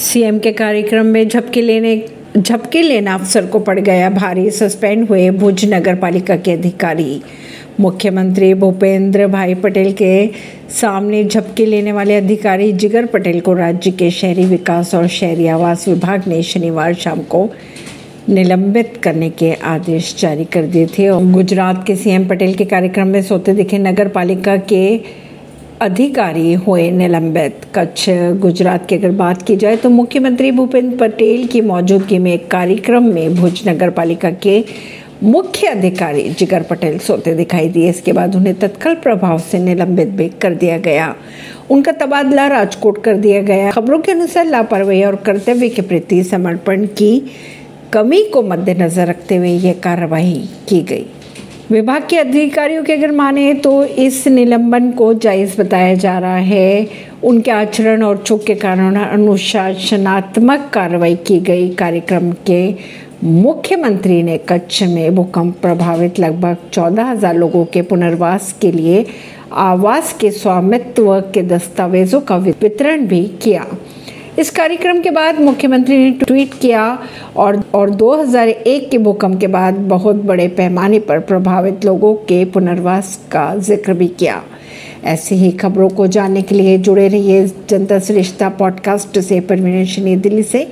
CM के कार्यक्रम में झपकी लेने, झपकी लेना अफसर को पड़ गया। भारी सस्पेंड हुए भुज नगर पालिका के अधिकारी। मुख्यमंत्री भूपेंद्र भाई पटेल के सामने झपकी लेने वाले अधिकारी जिगर पटेल को राज्य के शहरी विकास और शहरी आवास विभाग ने शनिवार शाम को निलंबित करने के आदेश जारी कर दिए थे। और गुजरात के सीएम पटेल के कार्यक्रम में सोते दिखे नगर पालिका के अधिकारी हुए निलंबित। कच्छ, गुजरात की अगर बात की जाए तो मुख्यमंत्री भूपेंद्र पटेल की मौजूदगी में एक कार्यक्रम में भुज नगर पालिका के मुख्य अधिकारी जिगर पटेल सोते दिखाई दिए। इसके बाद उन्हें तत्काल प्रभाव से निलंबित भी कर दिया गया। उनका तबादला राजकोट कर दिया गया। खबरों के अनुसार लापरवाही और कर्तव्य के प्रति समर्पण की कमी को मद्देनजर रखते हुए यह कार्रवाई की गई। विभाग के अधिकारियों के अगर माने तो इस निलंबन को जायज़ बताया जा रहा है। उनके आचरण और चूक के कारण अनुशासनात्मक कार्रवाई की गई। कार्यक्रम के मुख्यमंत्री ने कच्छ में भूकंप प्रभावित लगभग चौदह हज़ार लोगों के पुनर्वास के लिए आवास के स्वामित्व के दस्तावेजों का वितरण भी किया। इस कार्यक्रम के बाद मुख्यमंत्री ने ट्वीट किया और और 2001 के भूकंप के बाद बहुत बड़े पैमाने पर प्रभावित लोगों के पुनर्वास का ज़िक्र भी किया। ऐसी ही खबरों को जानने के लिए जुड़े रहिए जनता श्रेष्ठता पॉडकास्ट से परवीन दिल्ली से।